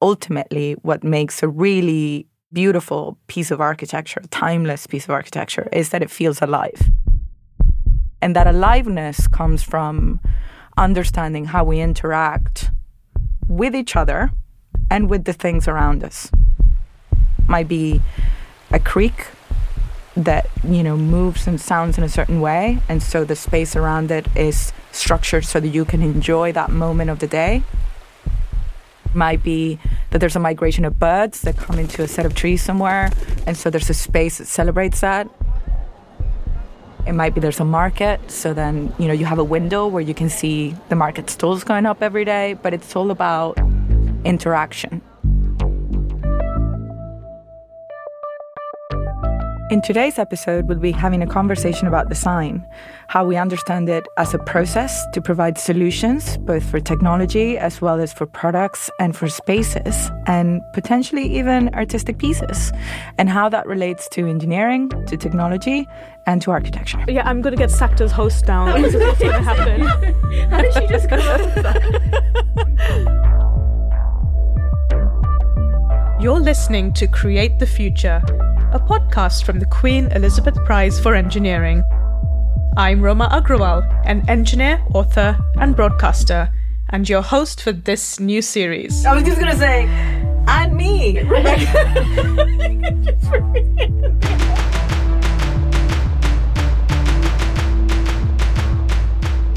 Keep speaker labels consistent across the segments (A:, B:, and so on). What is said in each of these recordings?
A: ultimately what makes a really beautiful piece of architecture, a timeless piece of architecture, is that it feels alive. And that aliveness comes from understanding how we interact with each other and with the things around us. Might be a creek that you know moves and sounds in a certain way and so the space around it is structured so that you can enjoy that moment of the day might be that there's a migration of birds that come into a set of trees somewhere and so there's a space that celebrates that. It might be there's a market so then you know you have a window where you can see the market stalls going up every day but it's all about interaction In today's episode, we'll be having a conversation about design, how we understand it as a process to provide solutions, both for technology as well as for products and for spaces, and potentially even artistic pieces, and how that relates to engineering, to technology, and to architecture.
B: Yeah, I'm going to get sacked as host now. This is what's going to happen.
A: how did she just come up with that?
B: You're listening to Create the Future a podcast from the Queen Elizabeth Prize for Engineering. I'm Roma Agrawal, an engineer, author, and broadcaster, and your host for this new series.
A: I was just gonna say, and me,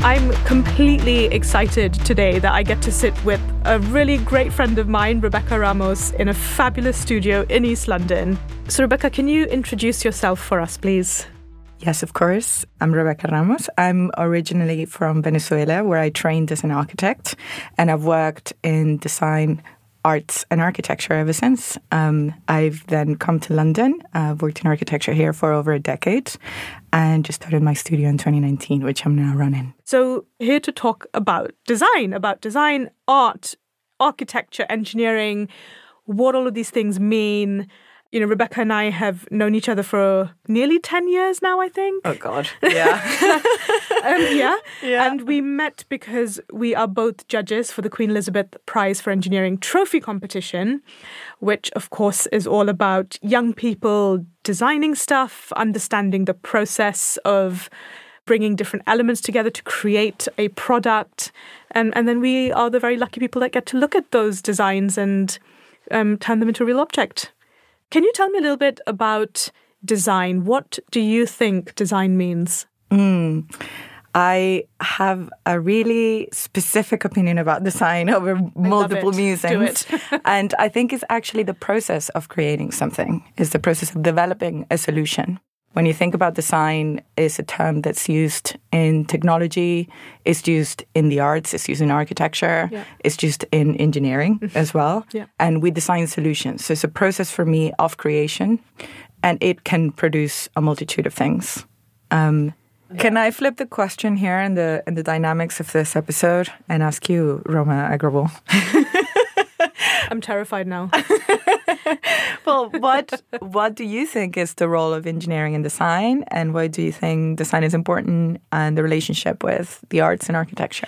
B: I'm completely excited today that I get to sit with a really great friend of mine, Rebeca Ramos, in a fabulous studio in East London. So, Rebeca, can you introduce yourself for us, please?
A: Yes, of course. I'm Rebeca Ramos. I'm originally from Venezuela, where I trained as an architect, and I've worked in design arts and architecture ever since. Um, I've then come to London. I've worked in architecture here for over a decade and just started my studio in 2019, which I'm now running.
B: So, here to talk about design, about design, art, architecture, engineering, what all of these things mean you know, Rebeca and I have known each other for nearly 10 years now, I think.
A: Oh, God. Yeah.
B: um, yeah. yeah. And we met because we are both judges for the Queen Elizabeth Prize for Engineering Trophy competition, which, of course, is all about young people designing stuff, understanding the process of bringing different elements together to create a product. And, and then we are the very lucky people that get to look at those designs and um, turn them into a real object. Can you tell me a little bit about design? What do you think design means?
A: Mm. I have a really specific opinion about design over multiple musings. and I think it's actually the process of creating something, is the process of developing a solution. When you think about design, is a term that's used in technology, it's used in the arts, it's used in architecture, yeah. it's used in engineering mm-hmm. as well. Yeah. And we design solutions. So it's a process for me of creation, and it can produce a multitude of things. Um, can I flip the question here in the in the dynamics of this episode and ask you, Roma Agrawal?
B: I'm terrified now.
A: well, what what do you think is the role of engineering and design, and why do you think design is important and the relationship with the arts and architecture?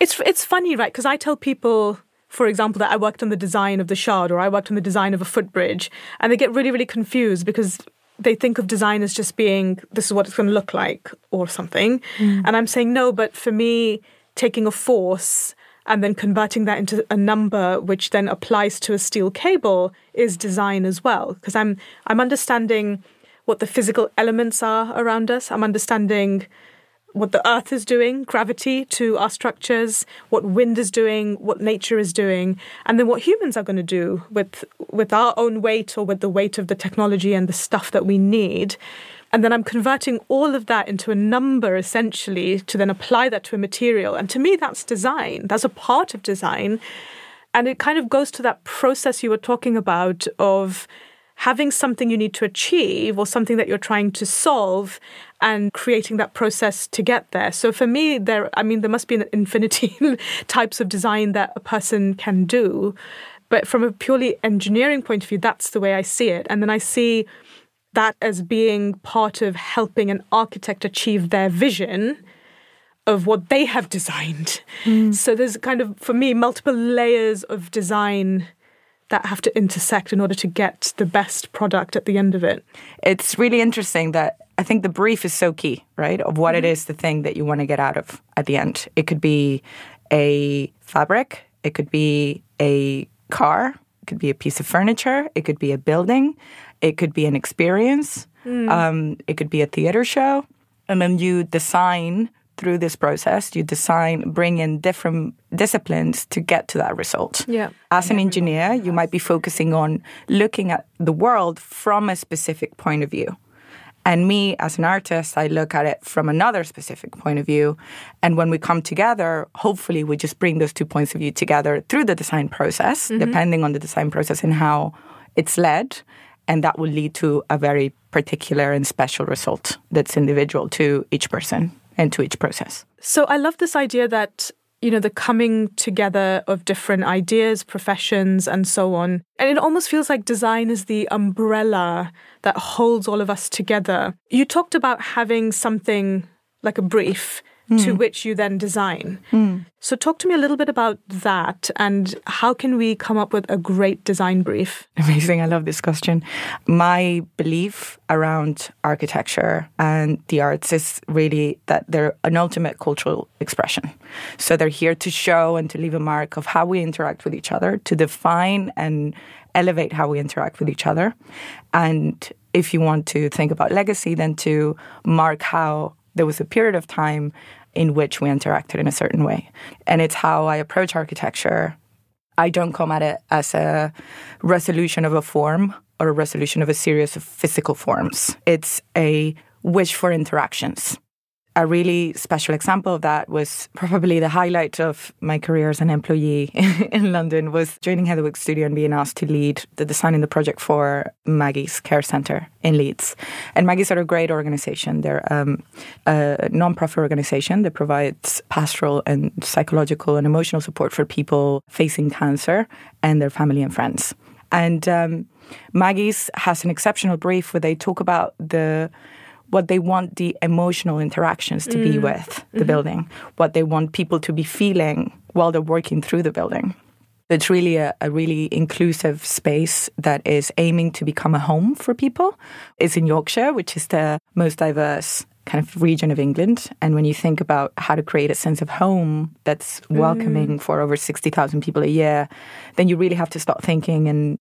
B: It's it's funny, right? Because I tell people for example, that I worked on the design of the Shard or I worked on the design of a footbridge, and they get really, really confused because they think of design as just being this is what it's going to look like or something. Mm. And I'm saying no, but for me, taking a force and then converting that into a number which then applies to a steel cable is design as well. Because i'm i'm understanding what the physical elements are around us. I'm understanding what the earth is doing gravity to our structures what wind is doing what nature is doing and then what humans are going to do with with our own weight or with the weight of the technology and the stuff that we need and then I'm converting all of that into a number essentially to then apply that to a material. And to me, that's design. That's a part of design. And it kind of goes to that process you were talking about of having something you need to achieve or something that you're trying to solve and creating that process to get there. So for me, there, I mean, there must be an infinity types of design that a person can do. But from a purely engineering point of view, that's the way I see it. And then I see that as being part of helping an architect achieve their vision of what they have designed. Mm. So there's kind of, for me, multiple layers of design that have to intersect in order to get the best product at the end of it?
A: It's really interesting that I think the brief is so key, right? Of what mm-hmm. it is the thing that you want to get out of at the end. It could be a fabric, it could be a car, it could be a piece of furniture, it could be a building, it could be an experience, mm. um, it could be a theater show. And then you design through this process, you design, bring in different disciplines to get to that result.
B: Yeah.
A: As an engineer, you might be focusing on looking at the world from a specific point of view. And me, as an artist, I look at it from another specific point of view. And when we come together, hopefully we just bring those two points of view together through the design process, mm-hmm. depending on the design process and how it's led. And that will lead to a very particular and special result that's individual to each person and to each process.
B: So I love this idea that you know, the coming together of different ideas, professions, and so on. And it almost feels like design is the umbrella that holds all of us together. You talked about having something like a brief mm. to which you then design. Mm. So, talk to me a little bit about that and how can we come up with a great design brief?
A: Amazing. I love this question. My belief around architecture and the arts is really that they're an ultimate cultural expression. So, they're here to show and to leave a mark of how we interact with each other, to define and elevate how we interact with each other. And if you want to think about legacy, then to mark how there was a period of time in which we interacted in a certain way. And it's how I approach architecture. I don't come at it as a resolution of a form or a resolution of a series of physical forms. It's a wish for interactions a really special example of that was probably the highlight of my career as an employee in London was joining Heatherwick Studio and being asked to lead the design in the project for Maggie's Care Centre in Leeds. And Maggie's are a great organization. They're um, a non-profit organization that provides pastoral and psychological and emotional support for people facing cancer and their family and friends. And um, Maggie's has an exceptional brief where they talk about the what they want the emotional interactions to mm. be with the mm-hmm. building, what they want people to be feeling while they're working through the building. It's really a, a, really inclusive space that is aiming to become a home for people. It's in Yorkshire, which is the most diverse kind of region of England. And when you think about how to create a sense of home that's welcoming mm. for over 60,000 people a year, then you really have to start thinking in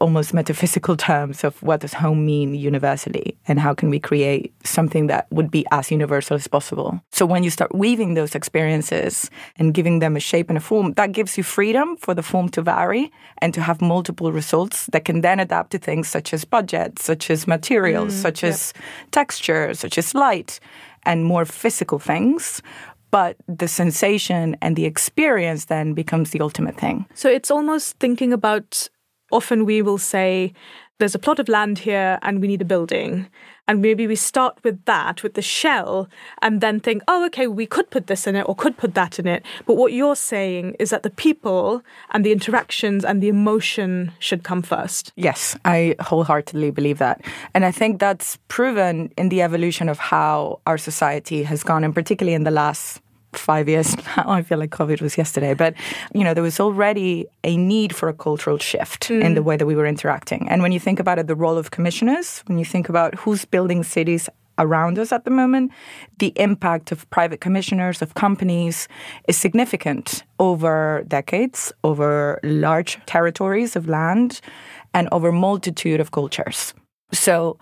A: almost metaphysical terms of what does home mean universally and how can we create something that would be as universal as possible. So when you start weaving those experiences and giving them a shape and a form, that gives you freedom for the form to vary and to have multiple results that can then adapt to things such as budget, such as materials, mm, such yep. as texture, such as light and more physical things but the sensation and the experience then becomes the ultimate thing.
B: So it's almost thinking about often we will say, there's a plot of land here and we need a building. And maybe we start with that, with the shell, and then think, oh, okay, we could put this in it or could put that in it. But what you're saying is that the people and the interactions and the emotion should come first.
A: Yes, I wholeheartedly believe that. And I think that's proven in the evolution of how our society has gone, and particularly in the last five years now. I feel like COVID was yesterday. But, you know, there was already a need for a cultural shift mm. in the way that we were interacting. And when you think about it, the role of commissioners, when you think about who's building cities around us at the moment, the impact of private commissioners, of companies, is significant over decades, over large territories of land, and over multitude of cultures. So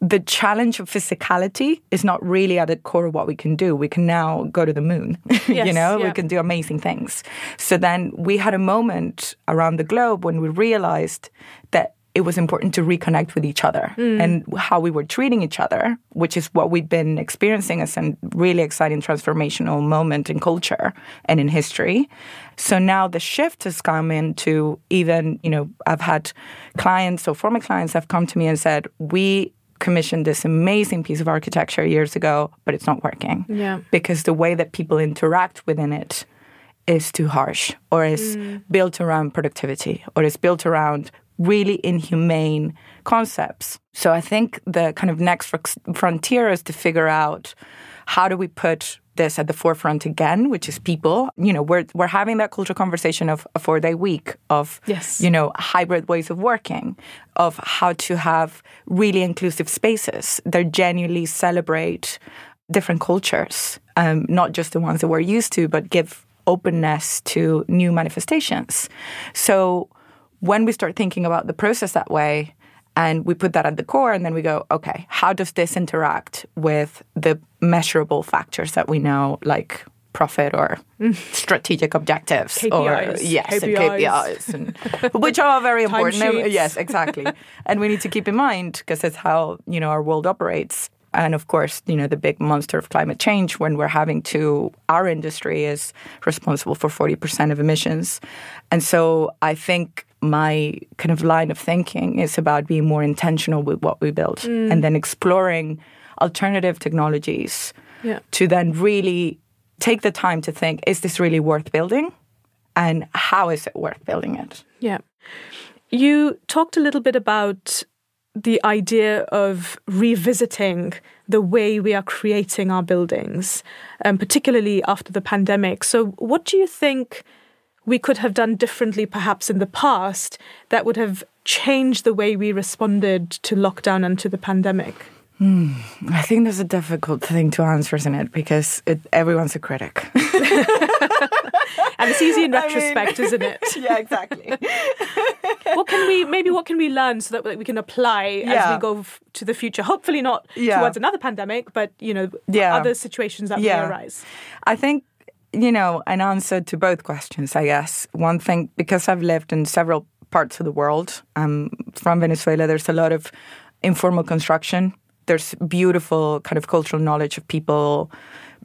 A: the challenge of physicality is not really at the core of what we can do. We can now go to the moon, yes, you know, yeah. we can do amazing things. So then we had a moment around the globe when we realized that it was important to reconnect with each other mm. and how we were treating each other, which is what we've been experiencing as a really exciting transformational moment in culture and in history. So now the shift has come into even, you know, I've had clients or former clients have come to me and said, we commissioned this amazing piece of architecture years ago, but it's not working.
B: Yeah.
A: Because the way that people interact within it is too harsh or is mm. built around productivity or is built around really inhumane concepts. So I think the kind of next frontier is to figure out how do we put this at the forefront again, which is people. You know, we're we're having that cultural conversation of a four day week, of
B: yes.
A: you know, hybrid ways of working, of how to have really inclusive spaces that genuinely celebrate different cultures, um, not just the ones that we're used to, but give openness to new manifestations. So when we start thinking about the process that way, and we put that at the core, and then we go, okay, how does this interact with the measurable factors that we know, like profit or strategic objectives
B: KPIs,
A: or yes
B: KPIs.
A: and KPIs and, which are very important. Yes exactly. And we need to keep in mind because it's how you know our world operates. And of course you know the big monster of climate change when we're having to our industry is responsible for 40% of emissions. And so i think my kind of line of thinking is about being more intentional with what we build and then exploring alternative technologies
B: Yeah.
A: to then really take the time to think is this really worth building and how is it worth building it
B: Yeah. You talked a little bit about the idea of revisiting the way we are creating our buildings, um, particularly after the pandemic. So, what do you think we could have done differently, perhaps in the past, that would have changed the way we responded to lockdown and to the pandemic? Hmm.
A: I think that's a difficult thing to answer, isn't it? Because it, everyone's a critic.
B: And it's easy in
A: I mean-
B: retrospect, isn't it?
A: yeah, exactly.
B: what can we maybe what can we learn so that we can apply as we go f- to the future hopefully not
A: Yeah.
B: towards another pandemic but you know
A: Yeah.
B: other situations that
A: Yeah.
B: may arise
A: I think, you know, an answer to both questions, I guess. One thing, because I've lived in several parts of the world, um, from Venezuela, there's a lot of informal construction. There's beautiful kind of cultural knowledge of people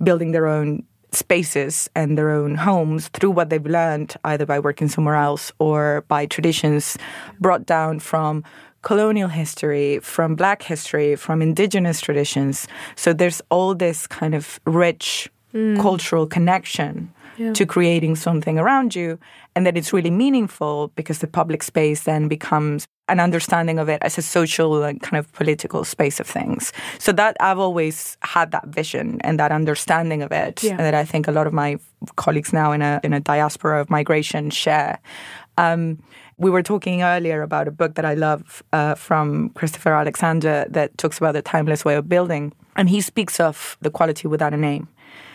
A: building their own spaces and their own homes through what they've learned either by working somewhere else or by traditions brought down from colonial history, from black history, from indigenous traditions. So there's all this kind of rich cultural connection
B: Yeah.
A: to creating something around you and that it's really meaningful because the public space then becomes an understanding of it as a social and kind of political space of things. So that I've always had that vision and that understanding of it
B: Yeah.
A: that I think a lot of my colleagues now in a in a diaspora of migration share. Um, we were talking earlier about a book that I love uh, from Christopher Alexander that talks about the timeless way of building, and he speaks of the quality without a name.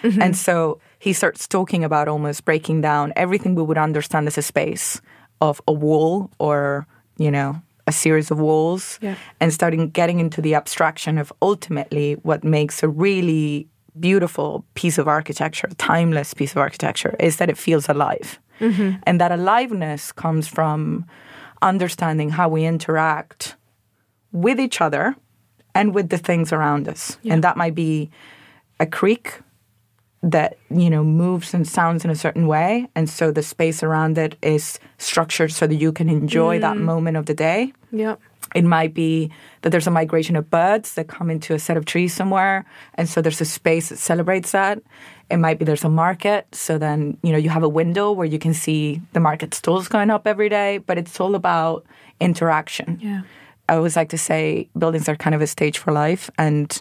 A: Mm-hmm. And so he starts talking about almost breaking down everything we would understand as a space of a wall or, you know, a series of walls
B: Yeah.
A: and starting getting into the abstraction of ultimately what makes a really beautiful piece of architecture, timeless piece of architecture, is that it feels alive. Mm-hmm. And that aliveness comes from understanding how we interact with each other and with the things around us. And that might be a creek that you know moves and sounds in a certain way. And so the space around it is structured so that you can enjoy that mm. moment of the day.
B: Yeah
A: it might be that there's a migration of birds that come into a set of trees somewhere and so there's a space that celebrates that. It might be there's a market so then you know you have a window where you can see the market stalls going up every day but it's all about interaction.
B: Yeah.
A: I always like to say buildings are kind of a stage for life, and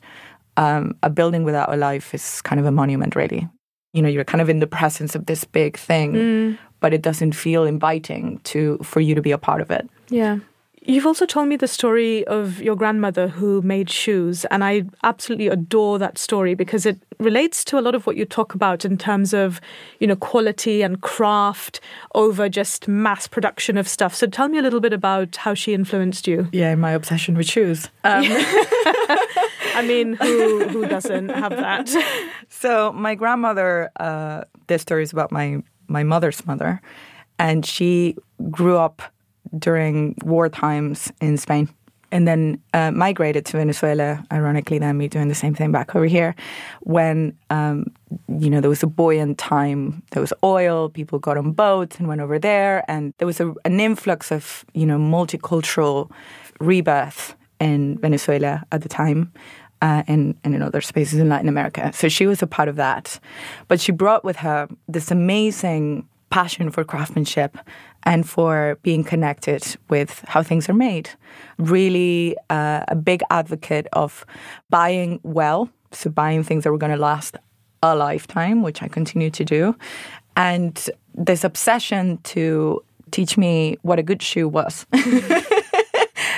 A: um, a building without a life is kind of a monument, really. You know, you're kind of in the presence of this big thing, but it doesn't feel inviting to for you to be a part of it.
B: yeah You've also told me the story of your grandmother who made shoes, and I absolutely adore that story because it relates to a lot of what you talk about in terms of, you know, quality and craft over just mass production of stuff. So tell me a little bit about how she influenced you.
A: Yeah, my obsession with shoes. Um,
B: I mean, who who doesn't have that?
A: So my grandmother, uh, this story is about my my mother's mother, and she grew up during war times in Spain, and then uh, migrated to Venezuela. Ironically, then me doing the same thing back over here, when um, you know there was a buoyant time. There was oil. People got on boats and went over there, and there was a, an influx of you know multicultural rebirth in Venezuela at the time uh, and, and in other spaces in Latin America. So she was a part of that. But she brought with her this amazing passion for craftsmanship and for being connected with how things are made. Really uh, a big advocate of buying well, so buying things that were going to last a lifetime, which I continue to do. And this obsession to teach me what a good shoe was.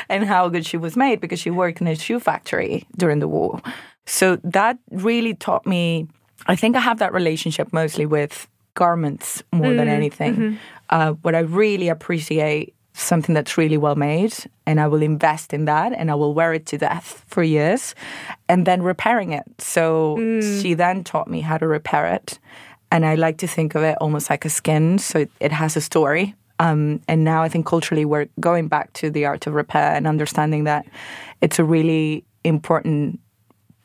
A: and how a good shoe was made because she worked in a shoe factory during the war. So that really taught me. I think I have that relationship mostly with garments more mm, than anything. Mm-hmm. Uh, what I really appreciate something that's really well made and I will invest in that and I will wear it to death for years and then repairing it. So mm. she then taught me how to repair it. And I like to think of it almost like a skin. So it, it has a story. Um, and now I think culturally we're going back to the art of repair and understanding that it's a really important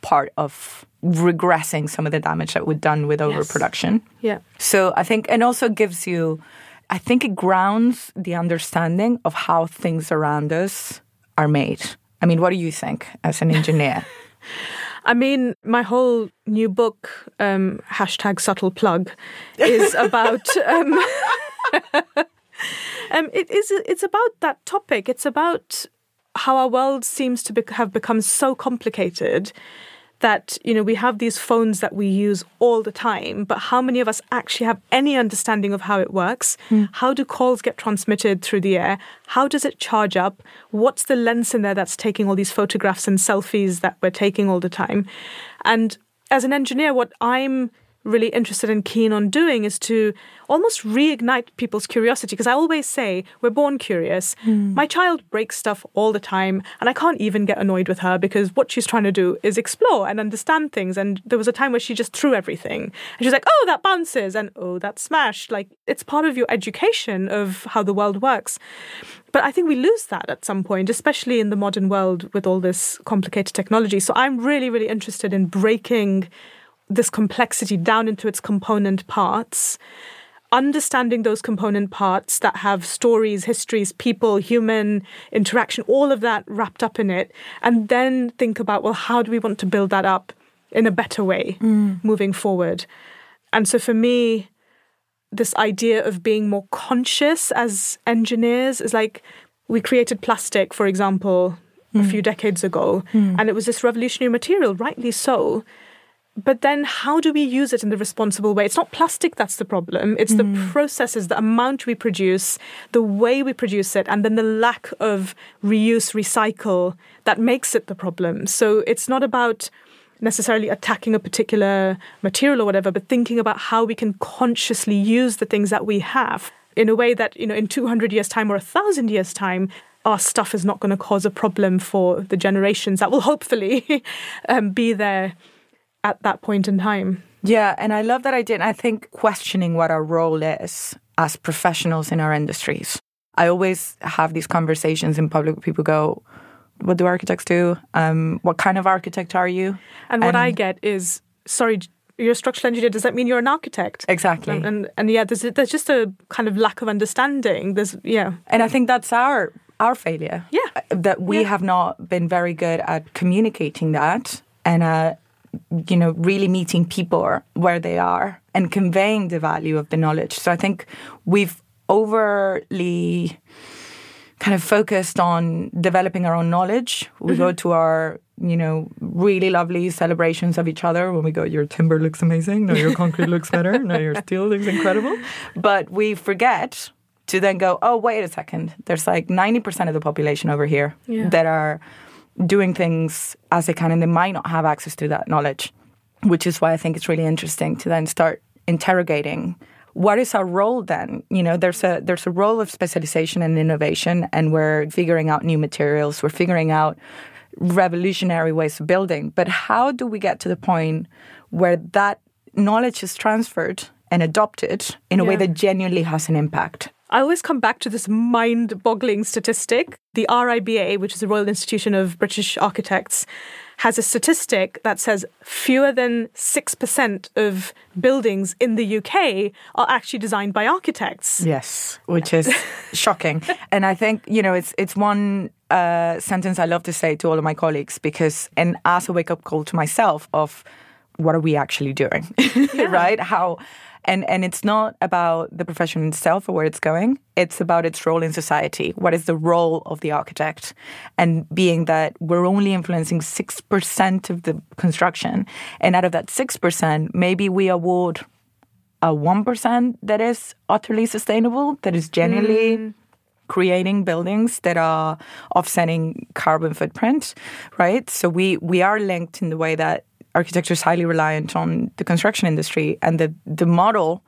A: part of regressing some of the damage that we've done with overproduction.
B: Yes. Yeah.
A: So I think, and also gives you, I think it grounds the understanding of how things around us are made. I mean, what do you think as an engineer?
B: I mean, my whole new book, um, hashtag subtle plug, is about. Um, um, it is. It's about that topic. It's about how our world seems to be, have become so complicated that you know we have these phones that we use all the time but how many of us actually have any understanding of how it works? Mm. how do calls get transmitted through the air? How does it charge up? What's the lens in there that's taking all these photographs and selfies that we're taking all the time? And as an engineer what i'm really interested and keen on doing is to almost reignite people's curiosity. Because I always say, we're born curious. Mm. My child breaks stuff all the time, and I can't even get annoyed with her because what she's trying to do is explore and understand things. And there was a time where she just threw everything. And she's like, oh, that bounces, and oh, that smashed. Like, it's part of your education of how the world works. But I think we lose that at some point, especially in the modern world with all this complicated technology. So I'm really, really interested in breaking this complexity down into its component parts understanding those component parts that have stories, histories, people, human interaction, all of that wrapped up in it, and then think about, well, how do we want to build that up in a better way mm. moving forward? And so for me, this idea of being more conscious as engineers is like we created plastic, for example, mm. a few decades ago, mm. and it was this revolutionary material, rightly so but then how do we use it in the responsible way? It's not plastic that's the problem. It's mm. the processes, the amount we produce, the way we produce it, and then the lack of reuse, recycle that makes it the problem. So it's not about necessarily attacking a particular material or whatever, but thinking about how we can consciously use the things that we have in a way that, you know, in 200 years' time or a thousand years' time, our stuff is not going to cause a problem for the generations that will hopefully um, be there at that point in time.
A: Yeah, and I love that idea. And I think questioning what our role is as professionals in our industries. I always have these conversations in public where people go, What do architects do? Um, what kind of architect are you?
B: And what and, I get is, Sorry, you're a structural engineer. Does that mean you're an architect?
A: Exactly.
B: And, and, and yeah, there's, there's just a kind of lack of understanding. There's, yeah.
A: And I think that's our our failure.
B: Yeah.
A: That we
B: yeah.
A: have not been very good at communicating that and uh, you know, really meeting people where they are and conveying the value of the knowledge. So I think we've overly kind of focused on developing our own knowledge. We mm-hmm. go to our, you know, really lovely celebrations of each other when we go, your timber looks amazing. No, your concrete looks better. No, your steel looks incredible. But we forget to then go, oh, wait a second. There's like 90% of the population over here yeah. that are doing things as they can and they might not have access to that knowledge, which is why I think it's really interesting to then start interrogating what is our role then? You know there's a there's a role of specialization and innovation and we're figuring out new materials we're figuring out revolutionary ways of building. But how do we get to the point where that knowledge is transferred and adopted in a yeah. way that genuinely has an impact
B: I always come back to this mind boggling statistic. The RIBA, which is the Royal Institution of British Architects, has a statistic that says fewer than 6% of buildings in the UK are actually designed by architects.
A: Yes, which is shocking. And I think, you know, it's it's one uh, sentence I love to say to all of my colleagues because and as a wake up call to myself of what are we actually doing, right? How and and it's not about the profession itself or where it's going. It's about its role in society. What is the role of the architect? And being that we're only influencing 6% of the construction and out of that 6% maybe we award a 1% that is utterly sustainable that is genuinely mm. creating buildings that are offsetting carbon footprint right? So we we are linked in the way that architecture is highly reliant on the construction industry, and the the model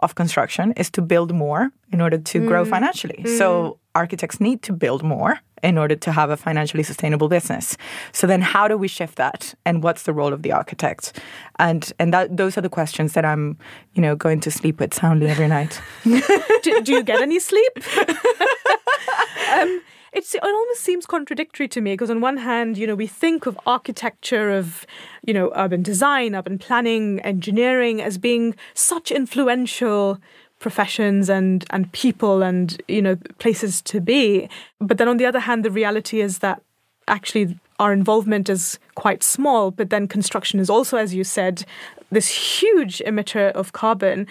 A: of construction is to build more in order to mm. grow financially. Mm. So architects need to build more in order to have a financially sustainable business. So then how do we shift that and what's the role of the architect? And and that those are the questions that I'm, you know, going to sleep with soundly every night.
B: do, do, you get any sleep? um, it's, it almost seems contradictory to me because on one hand, you know, we think of architecture, of you know, urban design, urban planning, engineering as being such influential professions and and people and you know places to be. But then on the other hand, the reality is that actually our involvement is quite small. But then construction is also, as you said, this huge emitter of carbon.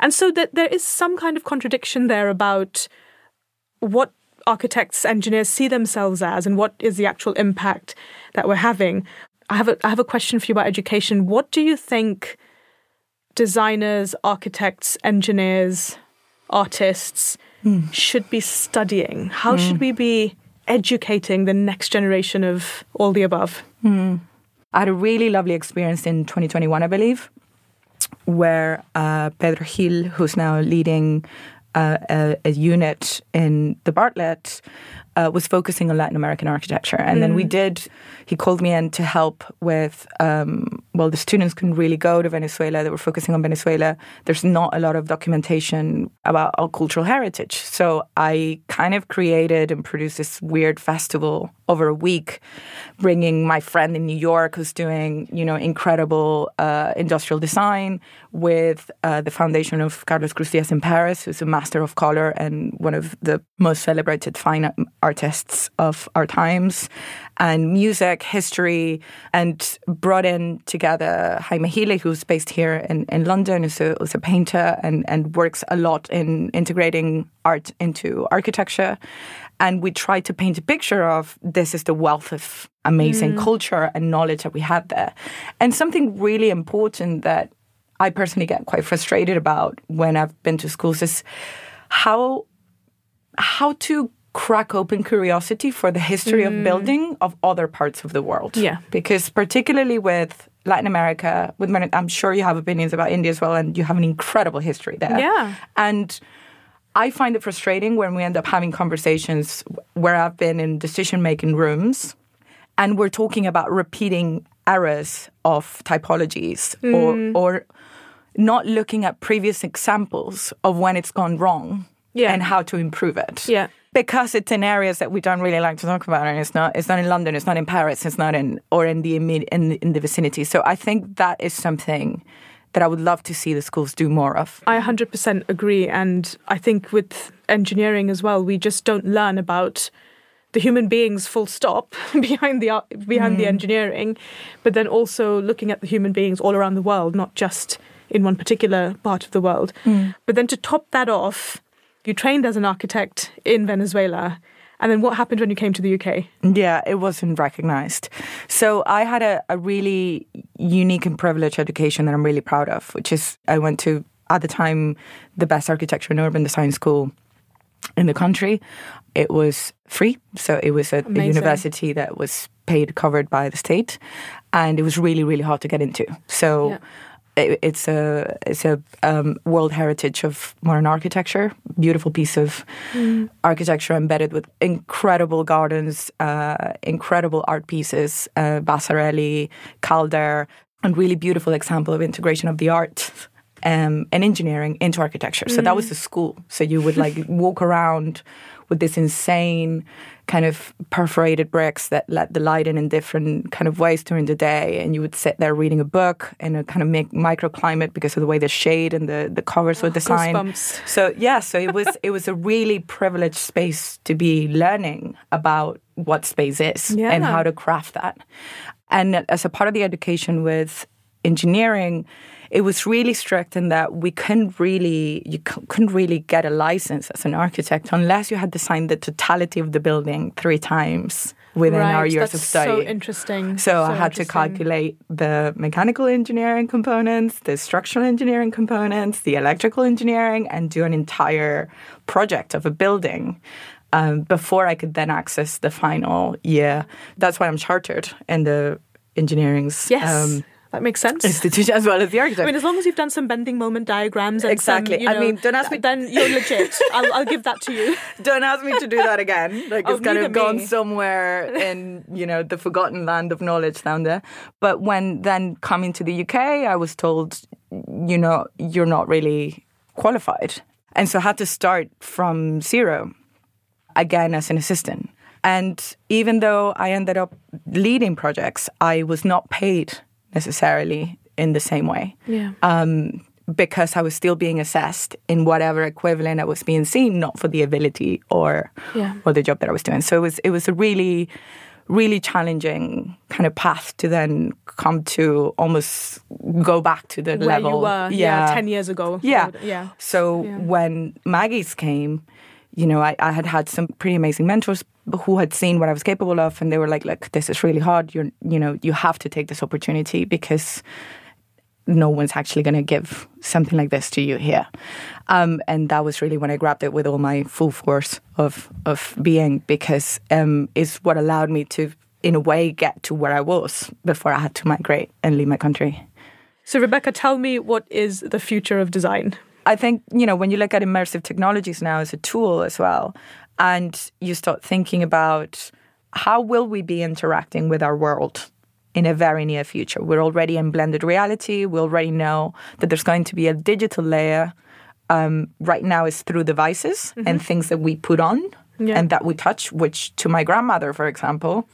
B: And so that there is some kind of contradiction there about what architects, engineers see themselves as, and what is the actual impact that we're having. I have a, I have a question for you about education. What do you think designers, architects, engineers, artists mm. should be studying? How mm. should we be educating the next generation of all the above?
A: Mm. I had a really lovely experience in 2021, I believe, where uh, Pedro Gil, who's now leading a, a, unit in the Bartlett uh, was focusing on Latin American architecture. And mm. then we mm. did, he called me in to help with, um, well, the students couldn't really go to Venezuela. They were focusing on Venezuela. There's not a lot of documentation about our cultural heritage. So I kind of created and produced this weird festival over a week, bringing my friend in New York who's doing, you know, incredible uh, industrial design with uh, the foundation of Carlos Cruz Diez in Paris, who's a master of color and one of the most celebrated fine artists of our times, and music, history, and brought in together Jaime Gili, who's based here in, in London, who's a, who's a painter and, and works a lot in integrating art into architecture. And we tried to paint a picture of this is the wealth of amazing mm. culture and knowledge that we had there. And something really important that I personally get quite frustrated about when I've been to schools is how how to crack open curiosity for the history mm. of building of other parts of the world.
B: Yeah.
A: Because particularly with Latin America, with I'm sure you have opinions about India as well, and you have an incredible history there.
B: Yeah.
A: And I find it frustrating when we end up having conversations where I've been in decision making rooms and we're talking about repeating errors of typologies mm. or, or not looking at previous examples of when it's gone wrong yeah. and how to improve it.
B: Yeah.
A: Because it's in areas that we don't really like to talk about, and it's not. It's not in London. It's not in Paris. It's not in or in the in, in the vicinity. So I think that is something that I would love to see the schools do more of.
B: I 100% agree. And I think with engineering as well, we just don't learn about the human beings full stop behind the behind mm. the engineering but then also looking at the human beings all around the world not just in one particular part of the world mm. but then to top that off you trained as an architect in Venezuela and then what happened when you came to the UK?
A: Yeah, it wasn't recognized. So I had a, a really unique and privileged education that I'm really proud of, which is I went to, at the time, the best architecture and urban design school in the country. It was free. So it was a, a university that was paid, covered by the state. And it was really, really hard to get into. So yeah it's a it's a um, World Heritage of Modern Architecture. Beautiful piece of mm. architecture embedded with incredible gardens, uh, incredible art pieces, uh, Vasarely, Calder, and really beautiful example of integration of the art um, and engineering into architecture. So mm. that was the school. So you would like walk around with this insane kind of perforated bricks that let the light in in different kind of ways during the day and you would sit there reading a book in a kind of microclimate because of the way the shade and the, the covers were oh, designed
B: goosebumps.
A: so yeah so it was it was a really privileged space to be learning about what space is
B: yeah.
A: and how to craft that and as a part of the education with engineering, it was really strict in that we couldn't really you couldn't really get a license as an architect unless you had designed the totality of the building three times within
B: right,
A: our years of study.
B: So interesting.
A: So,
B: so
A: I had to calculate the mechanical engineering components, the structural engineering components, the electrical engineering, and do an entire project of a building. Um, before I could then access the final year. That's why I'm chartered in the engineering's
B: yes. Um, that makes sense.
A: Institution as well as the architect.
B: I mean, as long as you've done some bending moment diagrams, and
A: exactly.
B: Some, you know,
A: I mean, don't ask me.
B: Then you're legit. I'll, I'll, give that to you.
A: Don't ask me to do that again. Like
B: oh,
A: it's kind of gone
B: me.
A: somewhere in you know the forgotten land of knowledge down there. But when then coming to the UK, I was told, you know, you're not really qualified, and so I had to start from zero again as an assistant. And even though I ended up leading projects, I was not paid necessarily in the same way.
B: Yeah.
A: Um, because I was still being assessed in whatever equivalent I was being seen, not for the ability or
B: yeah.
A: or the job that I was doing. So it was it was a really really challenging kind of path to then come to almost go back to the
B: Where
A: level
B: you were, yeah. yeah, ten years ago.
A: Yeah,
B: yeah.
A: So
B: yeah.
A: when Maggie's came, you know, I, I had had some pretty amazing mentors who had seen what I was capable of, and they were like, "Look, this is really hard. You're, you know, you have to take this opportunity because no one's actually going to give something like this to you here." Um, and that was really when I grabbed it with all my full force of of being, because um, it's what allowed me to, in a way, get to where I was before I had to migrate and leave my country.
B: So, Rebeca, tell me what is the future of design?
A: I think, you know, when you look at immersive technologies now as a tool as well, and you start thinking about how will we be interacting with our world in a very near future. We're already in blended reality. We already know that there's going to be a digital layer. Um, right now is through devices mm-hmm. and things that we put on yeah. and that we touch, which to my grandmother, for example,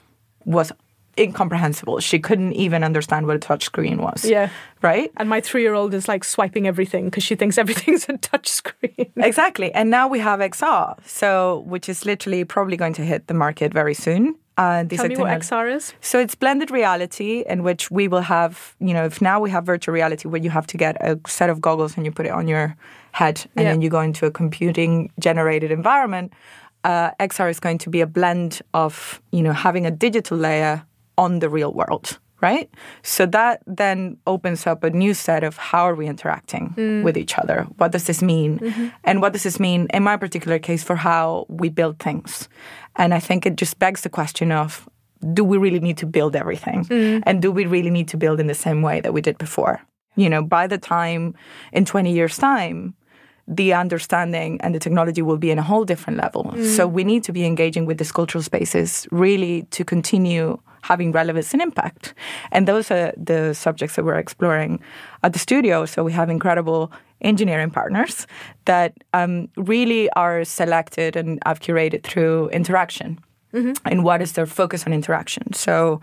A: was incomprehensible. She couldn't even understand what a touch screen was.
B: Yeah.
A: Right?
B: And my three year old is like swiping everything because she thinks everything's a touch screen.
A: exactly. And now we have XR, so which is literally probably going to hit the market very soon.
B: Uh, Tell me what XR is.
A: So it's blended reality in which we will have, you know, if now we have virtual reality where you have to get a set of goggles and you put it on your head and yeah. then you go into a computing generated environment. Uh, XR is going to be a blend of, you know, having a digital layer on the real world right? So that then opens up a new set of how are we interacting mm. with each other? What does this mean? Mm-hmm. And what does this mean in my particular case for how we build things? And I think it just begs the question of do we really need to build everything? Mm. And do we really need to build in the same way that we did before? You know, by the time in 20 years' time, the understanding and the technology will be in a whole different level. Mm. So we need to be engaging with these cultural spaces really to continue having relevance and impact. And those are the subjects that we're exploring at the studio. So we have incredible engineering partners that um, really are selected and I've curated through interaction. Mm-hmm. And what is their focus on interaction? So,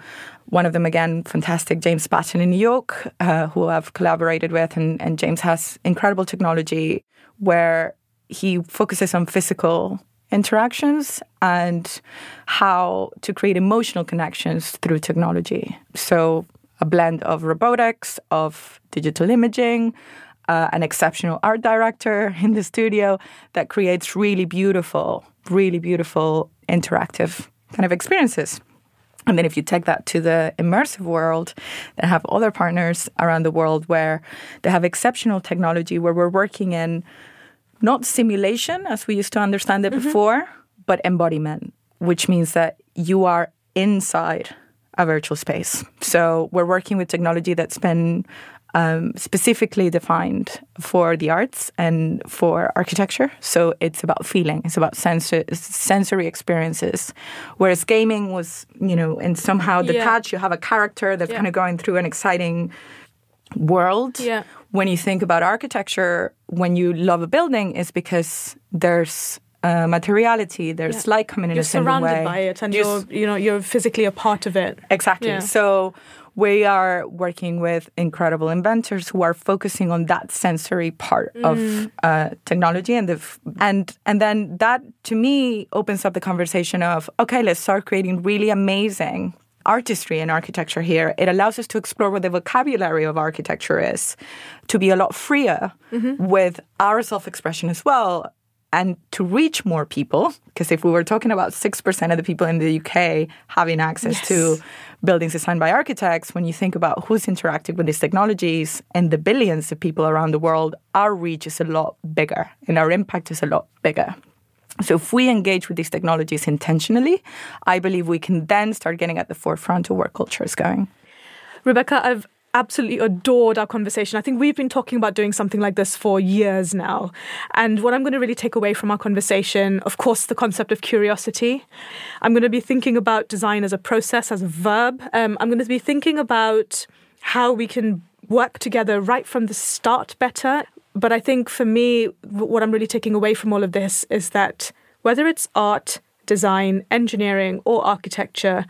A: one of them, again, fantastic, James Patten in New York, uh, who I've collaborated with. And, and James has incredible technology where he focuses on physical interactions and how to create emotional connections through technology. So, a blend of robotics, of digital imaging, uh, an exceptional art director in the studio that creates really beautiful, really beautiful interactive kind of experiences. And then if you take that to the immersive world, then have other partners around the world where they have exceptional technology where we're working in not simulation as we used to understand it mm-hmm. before, but embodiment, which means that you are inside a virtual space. So we're working with technology that's been um, specifically defined for the arts and for architecture. So it's about feeling, it's about sensor, sensory experiences. Whereas gaming was, you know, and somehow detached, yeah. you have a character that's yeah. kind of going through an exciting world.
B: Yeah.
A: When you think about architecture, when you love a building, is because there's uh, materiality. There's yeah. light coming in
B: you're
A: a certain way.
B: You're surrounded by it, and you're, you're you know you're physically a part of it.
A: Exactly.
B: Yeah.
A: So we are working with incredible inventors who are focusing on that sensory part mm. of uh, technology, and the and and then that to me opens up the conversation of okay, let's start creating really amazing artistry and architecture here, it allows us to explore what the vocabulary of architecture is, to be a lot freer mm-hmm. with our self expression as well, and to reach more people. Because if we were talking about 6% of the people in the UK having access yes. to buildings designed by architects, when you think about who's interacting with these technologies and the billions of people around the world, our reach is a lot bigger and our impact is a lot bigger. So if we engage with these technologies intentionally, I believe we can then start getting at the forefront of where culture is going.
B: Rebeca, I've absolutely adored our conversation. I think we've been talking about doing something like this for years now. And what I'm going to really take away from our conversation, of course, the concept of curiosity. I'm going to be thinking about design as a process, as a verb. Um, I'm going to be thinking about how we can work together right from the start better. But I think for me, what I'm really taking away from all of this is that whether it's art, design, engineering, or architecture,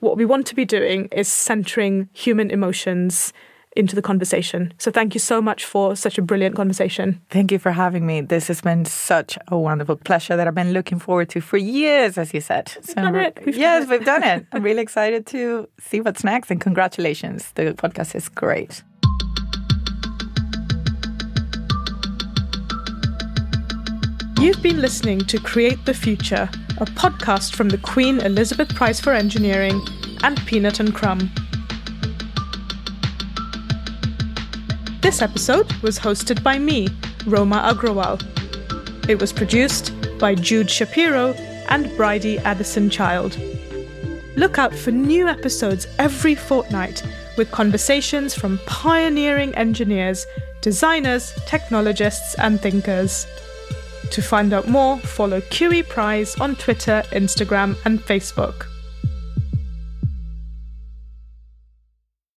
B: what we want to be doing is centering human emotions into the conversation. So thank you so much for such a brilliant conversation.
A: Thank you for having me. This has been such a wonderful pleasure that I've been looking forward to for years, as you said.
B: We've done it.
A: We've yes, done it. we've done it. I'm really excited to see what's next and congratulations. The podcast is great.
B: You've been listening to Create the Future, a podcast from the Queen Elizabeth Prize for Engineering and Peanut and Crumb. This episode was hosted by me, Roma Agrawal. It was produced by Jude Shapiro and Bridie Addison Child. Look out for new episodes every fortnight with conversations from pioneering engineers, designers, technologists, and thinkers. To find out more, follow QE Prize on Twitter, Instagram, and Facebook.